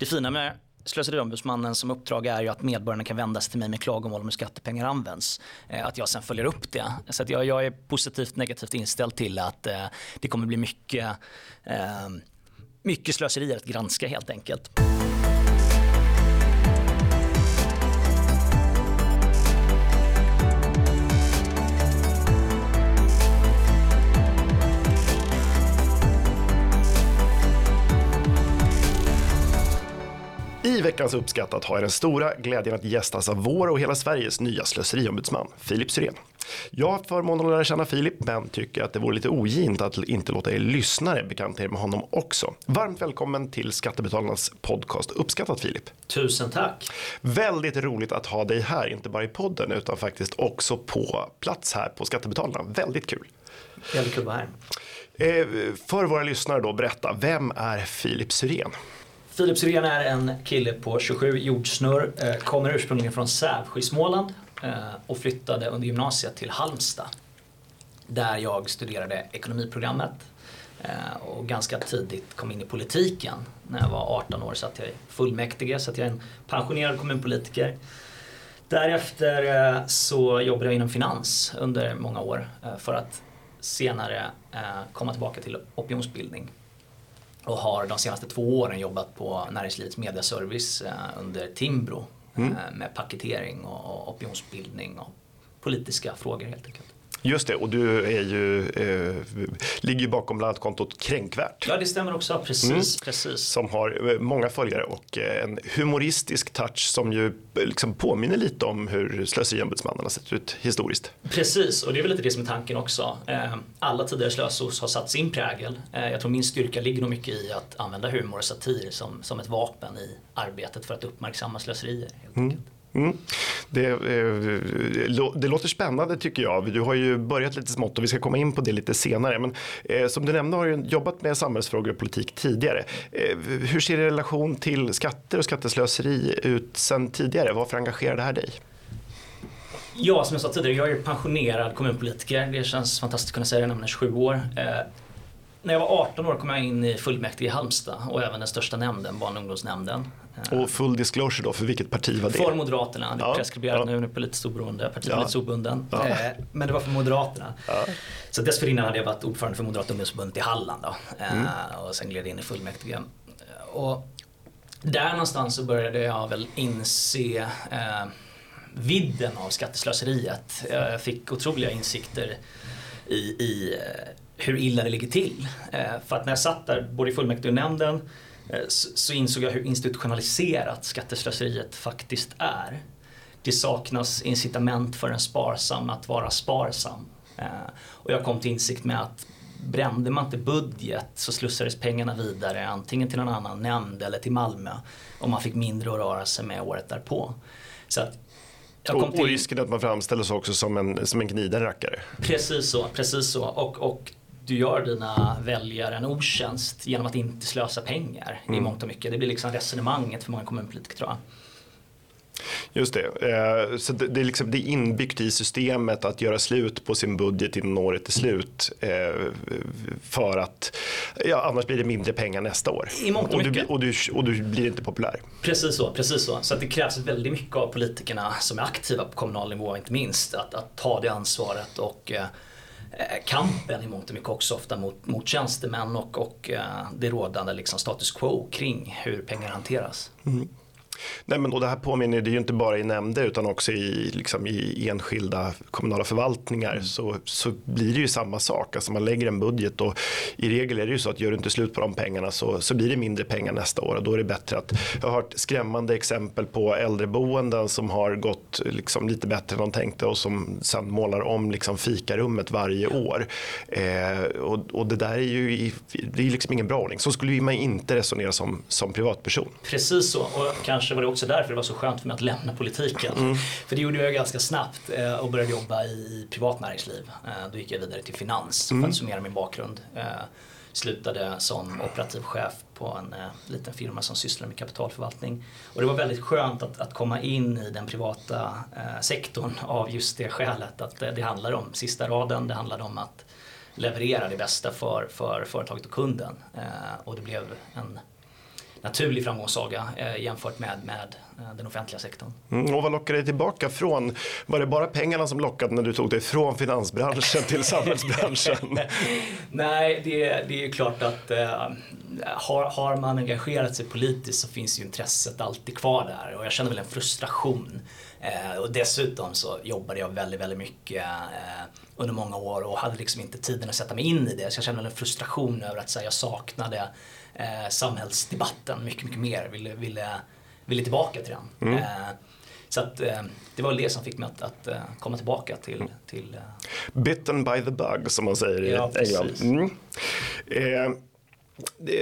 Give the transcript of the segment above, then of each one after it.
Det fina med Slöseriombudsmannen som uppdrag är ju att medborgarna kan vända sig till mig med klagomål om hur skattepengar används. Eh, att jag sen följer upp det. Så att jag, jag är positivt negativt inställd till att eh, det kommer bli mycket, eh, mycket slöseri att granska helt enkelt. I veckans Uppskattat har jag den stora glädjen att gästas av vår och hela Sveriges nya slöseriombudsman, Filip Syrén. Jag har förmånen att lära känna Filip, men tycker att det vore lite ogint att inte låta er lyssnare bekanta er med honom också. Varmt välkommen till Skattebetalarnas podcast Uppskattat Filip. Tusen tack. Väldigt roligt att ha dig här, inte bara i podden utan faktiskt också på plats här på Skattebetalarna. Väldigt kul. Väldigt kul att vara här. Eh, för våra lyssnare då, berätta, vem är Filip Syrén? Filip Syrén är en kille på 27 jordsnurr, eh, kommer ursprungligen från Sävsjö i Småland eh, och flyttade under gymnasiet till Halmstad. Där jag studerade ekonomiprogrammet eh, och ganska tidigt kom in i politiken. När jag var 18 år satt jag i fullmäktige, så att jag är en pensionerad kommunpolitiker. Därefter så jobbade jag inom finans under många år för att senare komma tillbaka till opinionsbildning och har de senaste två åren jobbat på Näringslivets mediaservice eh, under Timbro mm. Eh, med paketering och opinionsbildning och politiska frågor helt enkelt. Just det, och du är ju, eh, ligger ju bakom bland annat kontot Kränkvärt. Ja, det stämmer också, precis. Mm. precis. Som har eh, många följare och eh, en humoristisk touch som ju liksom påminner lite om hur Slöseriombudsmannen har sett ut historiskt. Precis, och det är väl lite det som är tanken också. Alla tidigare slösos har satt sin prägel. Jag tror min styrka ligger nog mycket i att använda humor och satir som, som ett vapen i arbetet för att uppmärksamma slöserier. Helt mm. enkelt. Mm. Det, eh, det, låter spännande tycker jag. Du har ju börjat lite smått och vi ska komma in på det lite senare. Men eh, som du nämnde har du jobbat med samhällsfrågor och politik tidigare. Eh, hur ser din relation till skatter och skatteslöseri ut sen tidigare? Varför engagerar det här dig? Ja, som jag sa tidigare, jag är pensionerad kommunpolitiker. Det känns fantastiskt att kunna säga det när man är 27 år. Eh, när jag var 18 år kom jag in i fullmäktige i Halmstad och även den största nämnden, barn och ungdomsnämnden. Och full disclosure då, för vilket parti var det? För Moderaterna, det är ja, preskriberat ja. nu, nu politiskt oberoende, partiet ja. obunden. Ja. Eh, men det var för Moderaterna. Ja. Så dessförinnan hade jag varit ordförande för Moderata ungdomsförbundet i Halland då. Eh, mm. Och sen gled jag in i fullmäktige. Och där någonstans så började jag väl inse eh, vidden av skatteslöseriet. Jag fick otroliga insikter i, i eh, hur illa det ligger till. Eh, för att när jag satt där, både i fullmäktigenämnden Eh, så insåg jag hur institutionaliserat skatteslöseriet faktiskt är. Det saknas incitament för en sparsam att vara sparsam. Eh, och jag kom till insikt med att brände man inte budget så slussades pengarna vidare antingen till någon annan nämnd eller till Malmö och man fick mindre att röra sig med året därpå. Så att och, till... och risken att man framställs också som en, som en gniden rackare. Precis så, precis så. Och, och du gör dina väljare en otjänst genom att inte slösa pengar mm. i mångt och mycket. Det blir liksom resonemanget för många kommunpolitiker tror jag. Just det. Eh, så det är, liksom, det är inbyggt i systemet att göra slut på sin budget innan året är slut. Eh, för att ja, annars blir det mindre pengar nästa år. I mångt och, och, du, och, du, och du blir inte populär. Precis så. Precis så. så det krävs väldigt mycket av politikerna som är aktiva på kommunal nivå inte minst. Att, att ta det ansvaret och Eh, Eh, kampen i mångt och mycket också ofta mot, mot tjänstemän och, och eh, det rådande liksom status quo kring hur pengar hanteras. Mm. Nej, men, och det här påminner, det är ju inte bara i nämnder utan också i, liksom, i enskilda kommunala förvaltningar mm. så, så blir det ju samma sak. Alltså man lägger en budget och i regel är det ju så att gör du inte slut på de pengarna så, så blir det mindre pengar nästa år och då är det bättre att jag har hört skrämmande exempel på äldreboenden som har gått liksom, lite bättre än de tänkte och som sen målar om liksom, fikarummet varje år. Eh, och, och, det där är ju det är liksom ingen bra ordning. Så skulle man inte resonera som, som privatperson. Precis så och kanske kanske var det också därför det var så skönt för mig att lämna politiken. Mm. För det gjorde jag ganska snabbt eh, och började jobba i privat näringsliv. Eh, då gick jag vidare till finans mm. för att summera min bakgrund. Eh, slutade som operativ chef på en liten firma som sysslar med kapitalförvaltning. Och det var väldigt skönt att, att komma in i den privata sektorn av just det skälet att det handlar om sista raden, det handlar om att leverera det bästa för, för företaget och kunden. och det blev en naturlig framgångssaga eh, jämfört med, med eh, den offentliga sektorn. Mm, och vad lockade dig tillbaka från? Var det bara pengarna som lockade när du tog dig från finansbranschen till samhällsbranschen? Nej, det, det är klart att eh, har, har man engagerat sig politiskt så finns ju intresset alltid kvar där och jag känner väl en frustration. Eh, och dessutom så jobbade jag väldigt, väldigt mycket eh, under många år och hade liksom inte tiden att sätta mig in i det. Så jag kände en frustration över att här, jag saknade eh, samhällsdebatten mycket, mycket mer. Ville, ville, ville tillbaka till den. Mm. Eh, så att, eh, det var det som fick mig att, att uh, komma tillbaka till... Mm. till. Bitten by the bug som man säger i ja, England. Mm.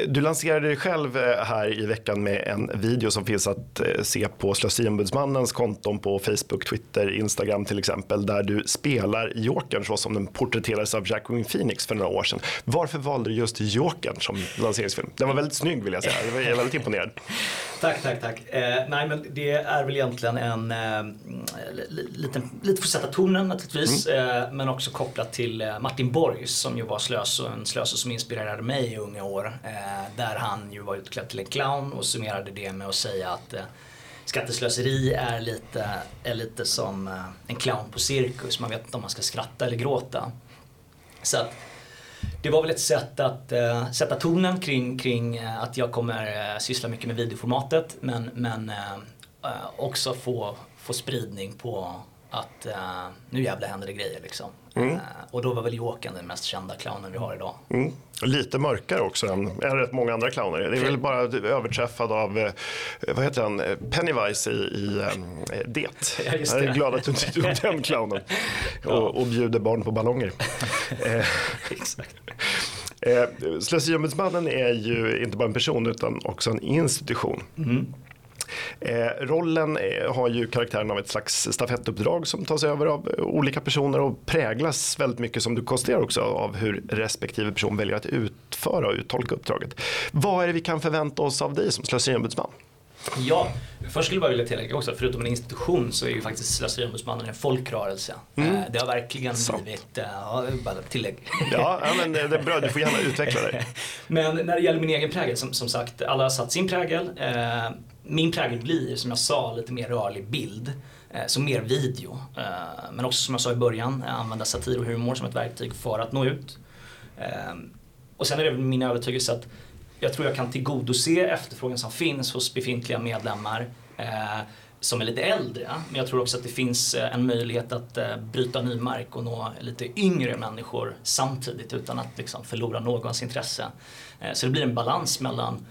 Du lanserade dig själv eh, här i veckan med en video som finns att eh, se på Slöseriombudsmannens konton på Facebook, Twitter, Instagram till exempel, där du spelar Jokern så som den porträtterades av Jacqueline Phoenix för några år sedan. Varför valde du just Jokern som lanseringsfilm? Den var väldigt snygg vill jag säga, jag är väldigt imponerad. tack, tack, tack. Eh, nej, men det är väl egentligen en eh, liten, lite för att sätta tonen naturligtvis, mm. eh, men också kopplat till eh, Martin Borgs som ju var slös och en slös som inspirerade mig i unga år Eh, där han ju var utklädd till en clown och summerade det med att säga att eh, skatteslöseri är lite, är lite som eh, en clown på cirkus. Man vet inte om man ska skratta eller gråta. Så att, det var väl ett sätt att uh, sätta tonen kring, kring uh, att jag kommer uh, syssla mycket med videoformatet men, men också få, få spridning på att nu jävlar händer det grejer liksom. Mm. och då var väl Jokern den mest kända clownen vi har idag. Mm. Lite mörkare också än, än rätt många andra clowner. Det är väl bara överträffad av, eh, vad heter han, Pennywise i, i äh, Det. Ja, Jag är glad att du inte tog den clownen och, och bjuder barn på ballonger. Eh, Exakt. Slöseriombudsmannen är ju inte bara en person utan också en institution. Mm. Eh, rollen eh, har ju karaktären av ett slags stafettuppdrag som tas över av eh, olika personer och präglas väldigt mycket som du konstaterar också av hur respektive person väljer att utföra och uttolka uppdraget. Vad är det vi kan förvänta oss av dig som slöseriombudsman? Ja, först skulle jag bara vilja tillägga också, förutom en institution så är ju faktiskt Slöseriombudsmannen en folkrörelse. Mm. Eh, det har verkligen Sant. blivit, ja, bara tillägg. Ja, men det är bra, du får gärna utveckla det. men när det gäller min egen prägel, som, som sagt, alla har satt sin prägel min prägel blir, som jag sa, lite mer rörlig bild. Eh, så mer video. Eh, men också som jag sa i början, använda satir och humor som ett verktyg för att nå ut. Eh, och sen är det min övertygelse att jag tror jag kan tillgodose efterfrågan som finns hos befintliga medlemmar eh, som är lite äldre. Men jag tror också att det finns eh, en möjlighet att eh, bryta ny mark och nå lite yngre människor samtidigt utan att liksom förlora någons intresse. Så det blir en balans mellan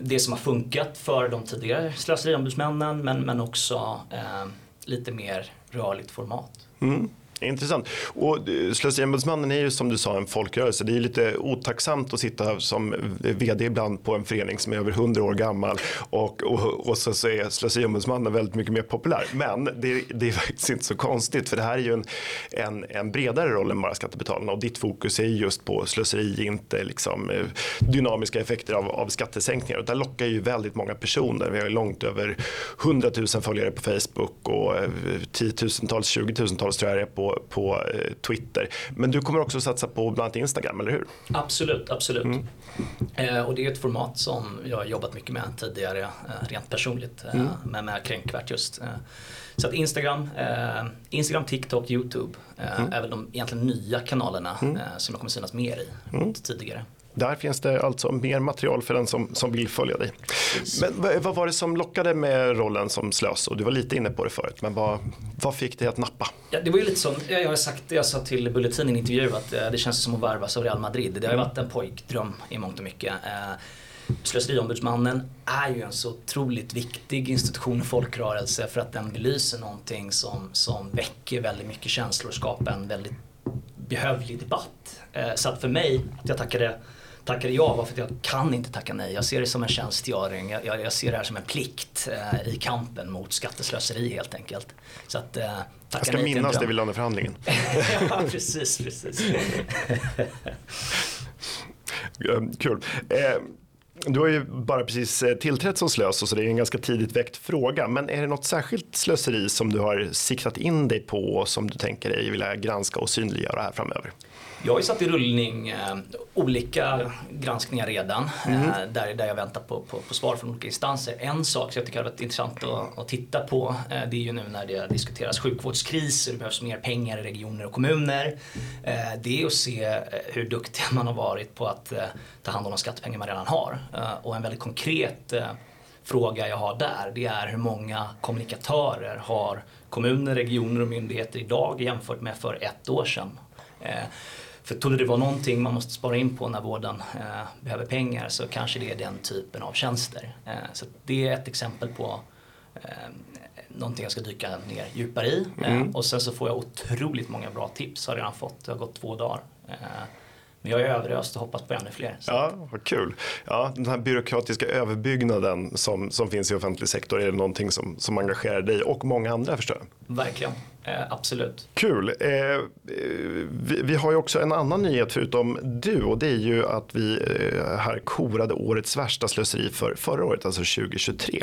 det som har funkat för de tidigare slöseriombudsmännen men, men också eh, lite mer rörligt format. Mm. Intressant. Och eh, Slöseriombudsmannen är ju som du sa en folkrörelse. Det är lite otacksamt att sitta som vd ibland på en förening som är över 100 år gammal och, och, och så är Slöseriombudsmannen väldigt mycket mer populär. Men det, det, är faktiskt inte så konstigt för det här är ju en, en, en bredare roll än bara skattebetalarna och ditt fokus är just på slöseri, inte liksom eh, dynamiska effekter av, av skattesänkningar. Och där lockar ju väldigt många personer. Vi har långt över 100 000 följare på Facebook och eh, tiotusentals, 20 000-tals tror jag det är på på, eh, Twitter. Men du kommer också satsa på bland annat Instagram, eller hur? Absolut, absolut. Mm. Eh, och det är ett format som jag har jobbat mycket med tidigare, eh, rent personligt, eh, mm. med, med Kränkvärt just. Så att Instagram, Instagram, TikTok, YouTube mm. är väl de egentligen nya kanalerna mm. som jag kommer synas mer i mm. tidigare. Där finns det alltså mer material för den som, som vill följa dig. Men vad var det som lockade med rollen som slös? Och du var lite inne på det förut, men vad, vad fick dig att nappa? Ja, det var ju lite som, jag har sagt, jag sa till Bulletin i en intervju att eh, det känns som att värvas av Real Madrid. Det har ju varit en pojkdröm i mångt och mycket. Eh, Slöseriombudsmannen är ju en så otroligt viktig institution och folkrörelse för att den belyser någonting som, som väcker väldigt mycket känslor och skapar en väldigt behövlig debatt. Eh, så att för mig, att jag tackade tackade ja var för att jag kan inte tacka nej. Jag ser det som en tjänstgöring. Jag, jag, jag ser det här som en plikt eh, i kampen mot skatteslöseri helt enkelt. Så att, eh, jag ska minnas det vid löneförhandlingen. ja, precis, precis. Kul. Eh, du har ju bara precis eh, tillträtt som slös så det är en ganska tidigt väckt fråga. Men är det något särskilt slöseri som du har siktat in dig på och som du tänker dig vilja granska och synliggöra här framöver? Jag har ju satt i rullning eh, olika granskningar redan mm. eh, där, där jag väntar på, på, på, svar från olika instanser. En sak som jag tycker har varit intressant att, att titta på eh, det är ju nu när det diskuteras sjukvårdskriser, det behövs mer pengar i regioner och kommuner. Eh, det är att se eh, hur duktiga man har varit på att eh, ta hand om de skattepengar man redan har. och en väldigt konkret fråga jag har där det är hur många kommunikatörer har kommuner, regioner och myndigheter idag jämfört med för ett år sedan. För trodde det var någonting man måste spara in på när vården eh, behöver pengar så kanske det är den typen av tjänster. Eh, så det är ett exempel på eh, någonting jag ska dyka ner djupare i. Eh, mm. och sen så får jag otroligt många bra tips, har jag redan fått. Det har gått två dagar. Eh, men jag är överöst och hoppas på ännu fler. Så. Ja, vad kul. Ja, den här byråkratiska överbyggnaden som, som finns i offentlig sektor är någonting som, som engagerar dig och många andra förstår jag. Verkligen. Eh, absolut. Kul. Eh, vi, vi, har ju också en annan nyhet förutom du och det är ju att vi eh, här korade årets värsta slöseri för förra året, alltså 2023.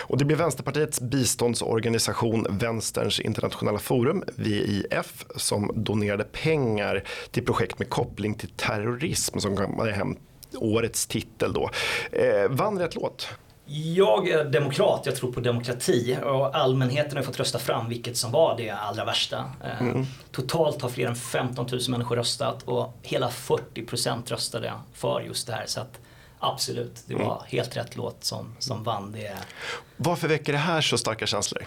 Och det blev Vänsterpartiets biståndsorganisation Vänsterns internationella forum, VIF, som donerade pengar till projekt med koppling till terrorism som kom eh, hem årets titel då. Eh, vann rätt låt? Jag är demokrat, jag tror på demokrati och allmänheten har fått rösta fram vilket som var det allra värsta. Eh, mm. Totalt har fler än 15 000 människor röstat och hela 40% röstade för just det här. Så att absolut, det var mm. helt rätt låt som, som vann. Det. Varför väcker det här så starka känslor?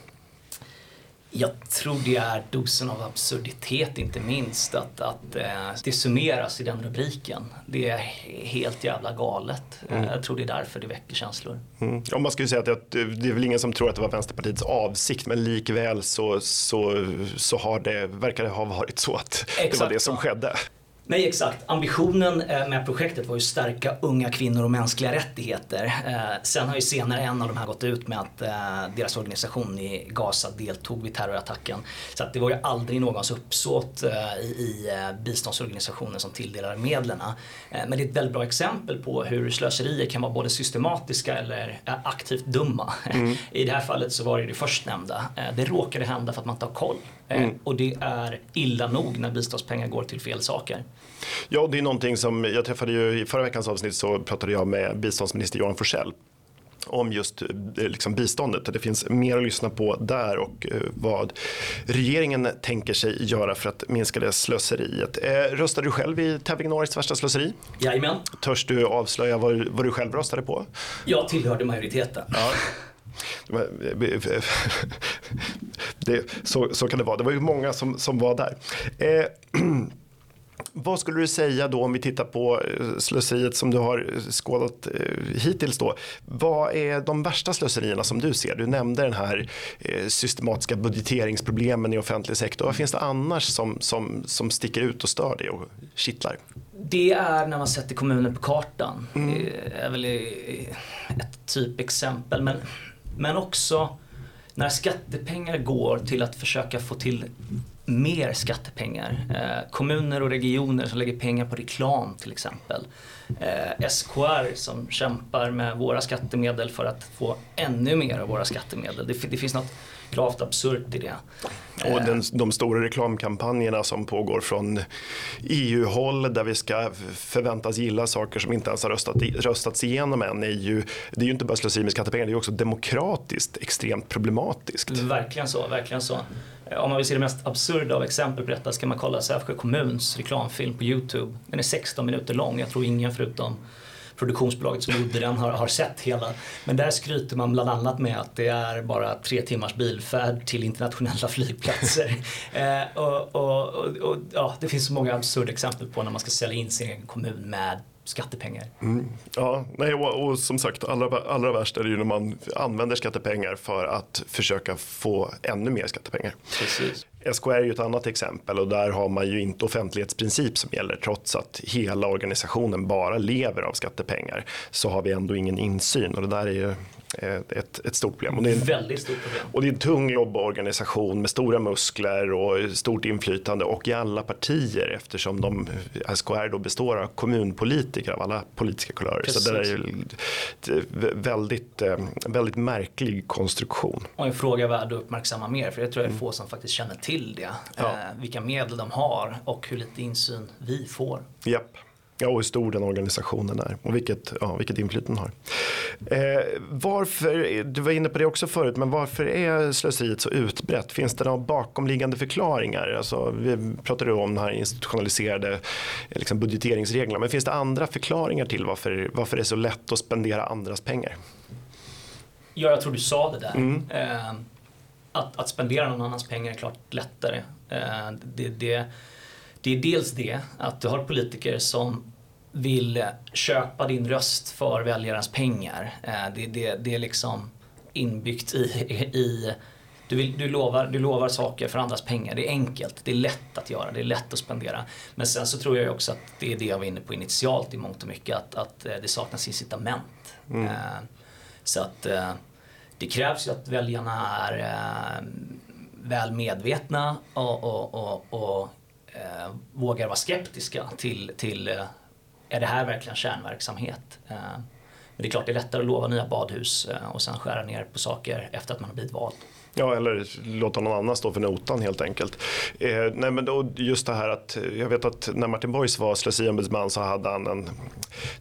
Jag tror det är dosen av absurditet inte minst. Att, att eh, det summeras i den rubriken. Det är helt jävla galet. Mm. Jag tror det är därför det väcker känslor. Mm. Om man skulle säga att det, det är väl ingen som tror att det var Vänsterpartiets avsikt men likväl så, så, så har det, verkar det ha varit så att Exakt det var det som skedde. Nej exakt. Ambitionen eh, med projektet var ju att stärka unga kvinnor och mänskliga rättigheter. Eh, sen har ju senare en av de här gått ut med att eh, deras organisation i Gaza deltog vid terrorattacken. Så att det var ju aldrig någons uppsåt i biståndsorganisationen som tilldelade medlen. Men det är ett väldigt bra exempel på hur slöserier kan vara både systematiska eller aktivt dumma. Mm. I det här fallet så var det det förstnämnda. Det råkade hända för att man inte har koll. Mm. Och det är illa nog när biståndspengar går till fel saker. Ja, det är någonting som jag träffade ju i förra veckans avsnitt så pratade jag med biståndsminister Johan Forssell om just eh, liksom biståndet. Det finns mer att lyssna på där och eh, vad regeringen tänker sig göra för att minska det slöseriet. Eh, röstade du själv i tävlingen Årets värsta slöseri? Jajamän. Törs du avslöja vad, vad du själv röstade på? Jag tillhörde majoriteten. Ja. Det, så, så kan det vara. Det var ju många som, som var där. Eh, vad skulle du säga då om vi tittar på eh, slöseriet som du har skådat eh, hittills då? Vad är de värsta slöserierna som du ser? Du nämnde den här eh, systematiska budgeteringsproblemen i offentlig sektor. Vad finns det annars som, som, som sticker ut och stör dig och kittlar? Det är när man sätter kommuner på kartan. Mm. Det är väl ett typexempel. Men, men också när skattepengar går till att försöka få till mer skattepengar. Eh, kommuner och regioner som lägger pengar på reklam till exempel. Eh, SKR som kämpar med våra skattemedel för att få ännu mer av våra skattemedel. Det, det finns något gravt absurt i det. Och den, de stora reklamkampanjerna som pågår från EU-håll där vi ska förväntas gilla saker som inte ens har röstat, röstats igenom än är ju, det är ju inte bara slöseri med skattepengar, det är också demokratiskt extremt problematiskt. Verkligen så, verkligen så. Om man vill se det mest absurda av exempel på detta ska man kolla Sävsjö kommuns reklamfilm på Youtube. Den är 16 minuter lång, jag tror ingen förutom produktionsbolaget som gjorde den har, har sett hela. Men där skryter man bland annat med att det är bara tre timmars bilfärd till internationella flygplatser. eh, och, och, och, och, ja, det finns så många absurda exempel på när man ska sälja in sin egen kommun med skattepengar. Mm. Ja, nej, och, och, som sagt allra, allra värst är det ju när man använder skattepengar för att försöka få ännu mer skattepengar. Precis. SKR är ju ett annat exempel och där har man ju inte offentlighetsprincip som gäller trots att hela organisationen bara lever av skattepengar så har vi ändå ingen insyn och det där är ju ett, ett stort problem. Och det är en, väldigt stort problem. Och det är en tung lobbyorganisation med stora muskler och stort inflytande och i alla partier eftersom de, SKR då består av kommunpolitiker av alla politiska kulörer. Precis. Så det är väldigt, väldigt märklig konstruktion. Och en fråga värd att uppmärksamma mer för det tror jag är få som faktiskt känner till det. Ja. Eh, vilka medel de har och hur lite insyn vi får. Japp. Ja, och hur stor den organisationen är och vilket, ja, vilket inflytande den har. Eh, varför, du var inne på det också förut, men varför är slöseriet så utbrett? Finns det några bakomliggande förklaringar? Alltså, vi pratade om de här institutionaliserade liksom, budgeteringsreglerna, men finns det andra förklaringar till varför, varför det är så lätt att spendera andras pengar? Ja, jag tror du sa det där. Mm. Eh, att, att spendera någon annans pengar är klart lättare. Eh, det, det det är dels det att du har politiker som vill köpa din röst för väljarens pengar. Eh, det, det, det är liksom inbyggt i, i du, vill, du, lovar, du lovar saker för andras pengar. Det är enkelt, det är lätt att göra, det är lätt att spendera. Men sen så tror jag också att det är det jag var inne på initialt i mångt och mycket, att, att eh, det saknas incitament. Mm. Eh, så att det krävs ju att väljarna är väl medvetna och, och, och, och eh, vågar vara skeptiska till, till eh, är det här verkligen kärnverksamhet? Eh, men det är klart det är lättare att lova nya badhus eh, och sen skära ner på saker efter att man har blivit vald. Ja, eller låta någon annan stå för notan helt enkelt. Eh, nej, men då just det här att jag vet att när Martin Borgs var slöseriombudsman så hade han en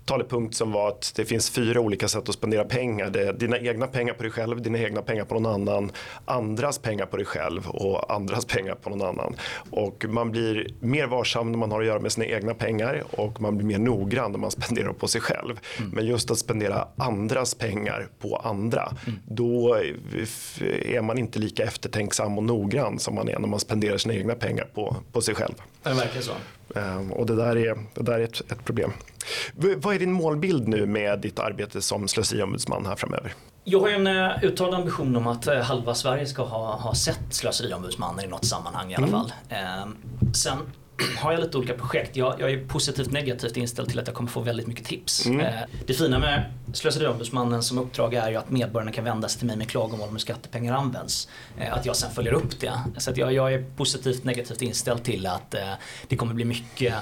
talepunkt som var att det finns fyra olika sätt att spendera pengar. Det är dina egna pengar på dig själv, dina egna pengar på någon annan, andras pengar på dig själv och andras pengar på någon annan. Och man blir mer varsam när man har att göra med sina egna pengar och man blir mer noggrann när man spenderar på sig själv. Mm. Men just att spendera andras pengar på andra, mm. då är man inte lika eftertänksam och noggrann som man är när man spenderar sina egna pengar på, på sig själv. Det verkligen så. Ehm, och det där är, det där är ett, ett problem. Vad är din målbild nu med ditt arbete som slöseriombudsman här framöver? Jag har en uh, uttalad ambition om att uh, halva Sverige ska ha, ha sett slöseriombudsmannen i något sammanhang i alla mm. fall. Uh, sen har jag lite olika projekt. Jag, jag, är positivt negativt inställd till att jag kommer få väldigt mycket tips. Mm. Eh, det fina med Slöseriombudsmannen som uppdrag är ju att medborgarna kan vända sig till mig med klagomål om hur skattepengar används. Eh, att jag sen följer upp det. Så jag, jag är positivt negativt inställd till att eh, det kommer bli mycket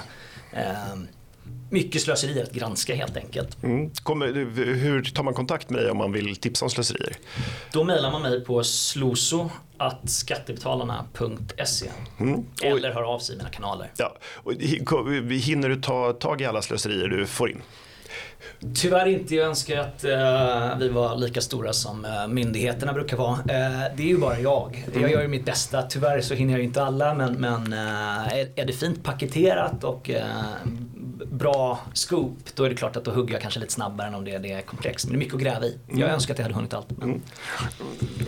mycket slöserier att granska helt enkelt. Mm. Kommer, hur tar man kontakt med dig om man vill tipsa om slöserier? Då mejlar man mig på sloso.skattebetalarna.se mm. eller hör av sig i mina kanaler. Ja. Och hinner du ta tag i alla slöserier du får in? Tyvärr inte. Jag önskar att uh, vi var lika stora som uh, myndigheterna brukar vara. Uh, det är ju bara jag. Mm. Jag gör ju mitt bästa. Tyvärr så hinner jag inte alla men, men är, är det fint paketerat och bra scoop, då är det klart att då hugger jag kanske lite snabbare än om det, det är komplext. Men det är mycket att gräva i. Jag mm. önskar att jag hade hunnit allt. Men... Mm.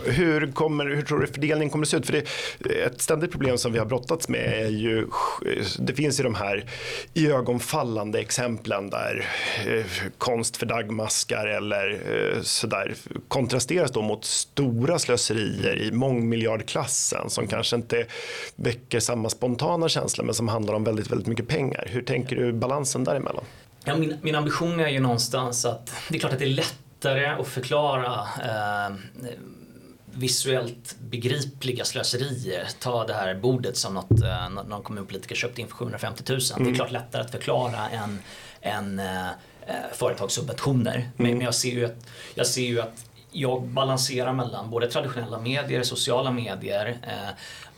Hur, kommer, hur tror du fördelningen kommer att se ut? För det, ett ständigt problem som vi har brottats med är ju, det finns ju de här ögonfallande exemplen där eh, konst för dagmaskar eller eh, sådär kontrasteras då mot stora slöserier i mångmiljardklassen som kanske inte väcker samma spontana känsla men som handlar om väldigt, väldigt mycket pengar. Hur tänker du balansen däremellan? Ja, min, min ambition är ju någonstans att det är klart att det är lättare att förklara eh, visuellt begripliga slöserier. Ta det här bordet som något, eh, någon kommunpolitiker köpte in för 750 000. Mm. Det är mm. klart lättare att förklara än, än eh, företagssubventioner. Mm. Men, men jag, ser ju att, jag ser ju att jag balanserar mellan både traditionella medier, sociala medier eh,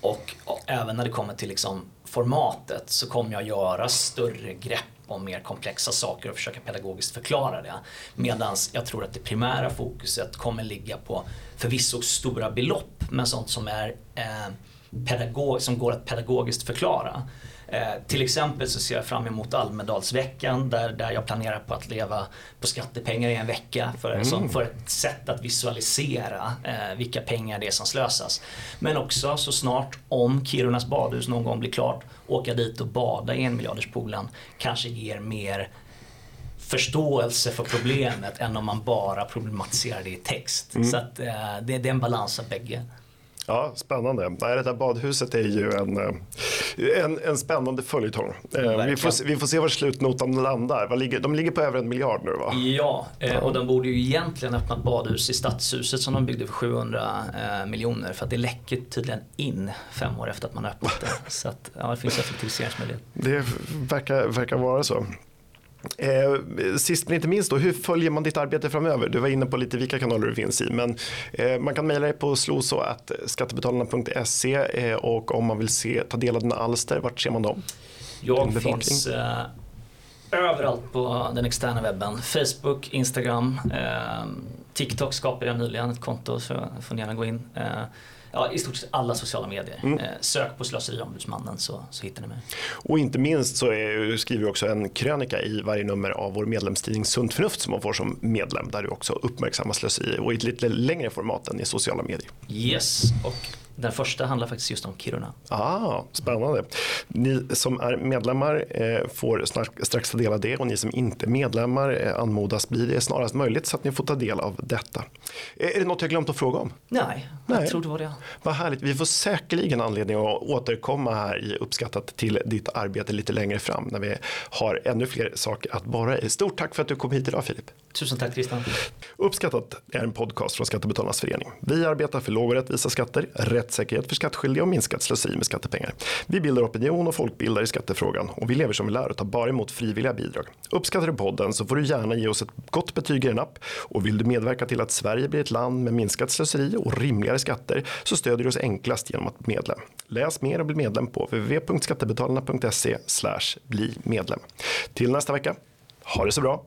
och, även när det kommer till liksom formatet så kommer jag göra större grepp om mer komplexa saker och försöka pedagogiskt förklara det. Medan jag tror att det primära fokuset kommer ligga på förvisso stora belopp men sånt som, är, eh, pedagog, som går att pedagogiskt förklara. Eh, till exempel så ser jag fram emot Almedalsveckan där, där jag planerar på att leva på skattepengar i en vecka för, mm. som, för ett sätt att visualisera eh, vilka pengar det är som slösas. Men också så snart om Kirunas badhus någon gång blir klart åka dit och bada i en miljarderspoolen kanske ger mer förståelse för problemet än om man bara problematiserar det i text. Mm. Så att, eh, det, det är en balans av bägge. Ja, spännande. Nej, det där badhuset är ju en, eh, en, en spännande följetong. Eh, vi får, vi får se var slutnotan landar. Ligger, de ligger på över en miljard nu va? Ja, eh, och de borde ju egentligen öppna ett badhus i Stadshuset som de byggde för 700 miljoner. För att det läcker tydligen in fem år efter att man öppnat det. Så att, ja, det finns effektiviseringsmöjligheter. Det verkar, verkar vara så. Eh, sist men inte minst, då, hur följer man ditt arbete framöver? Du var inne på lite vilka kanaler du finns i, men eh, man kan mejla dig på sloso.skattebetalarna.se eh, och om man vill se, ta del av dina alster, vart ser man dem? Jag finns eh, överallt på den externa webben. Facebook, Instagram, eh, TikTok skapade jag nyligen ett konto så får ni gärna gå in. Ja, i stort sett alla sociala medier. Mm. Eh, sök på Slöseriombudsmannen så, så hittar ni mig. Och inte minst så är, skriver du också en krönika i varje nummer av vår medlemstidning Sunt Förnuft som man får som medlem där du också uppmärksammar slöseri och i ett lite längre format än i sociala medier. Yes, och den första handlar faktiskt just om Kiruna. Ah, spännande. Ni som är medlemmar eh, får strax ta del av det och ni som inte är medlemmar eh, anmodas bli det snarast möjligt så att ni får ta del av detta. Är det något jag glömt att fråga om? Nej, jag Nej. tror det var det. Vad härligt. Vi får säkerligen anledning att återkomma här i Uppskattat till ditt arbete lite längre fram när vi har ännu fler saker att borra i. Stort tack för att du kom hit idag Filip. Tusen tack Christian. Uppskattat är en podcast från Skattebetalarnas förening. Vi arbetar för låga och rättvisa skatter, rättssäkerhet för skattskyldiga och minskat slöseri med skattepengar. Vi bildar opinion och folkbildar i skattefrågan och vi lever som vi lär och tar bara emot frivilliga bidrag. Uppskattar du podden så får du gärna ge oss ett gott betyg i en app och vill du medverka till att Sverige blir ett land med minskat slöseri och rimligare skatter så stödjer du oss enklast genom att bli medlem. Läs mer och bli medlem på www.skattebetalarna.se bli medlem. Till nästa vecka, ha det så bra!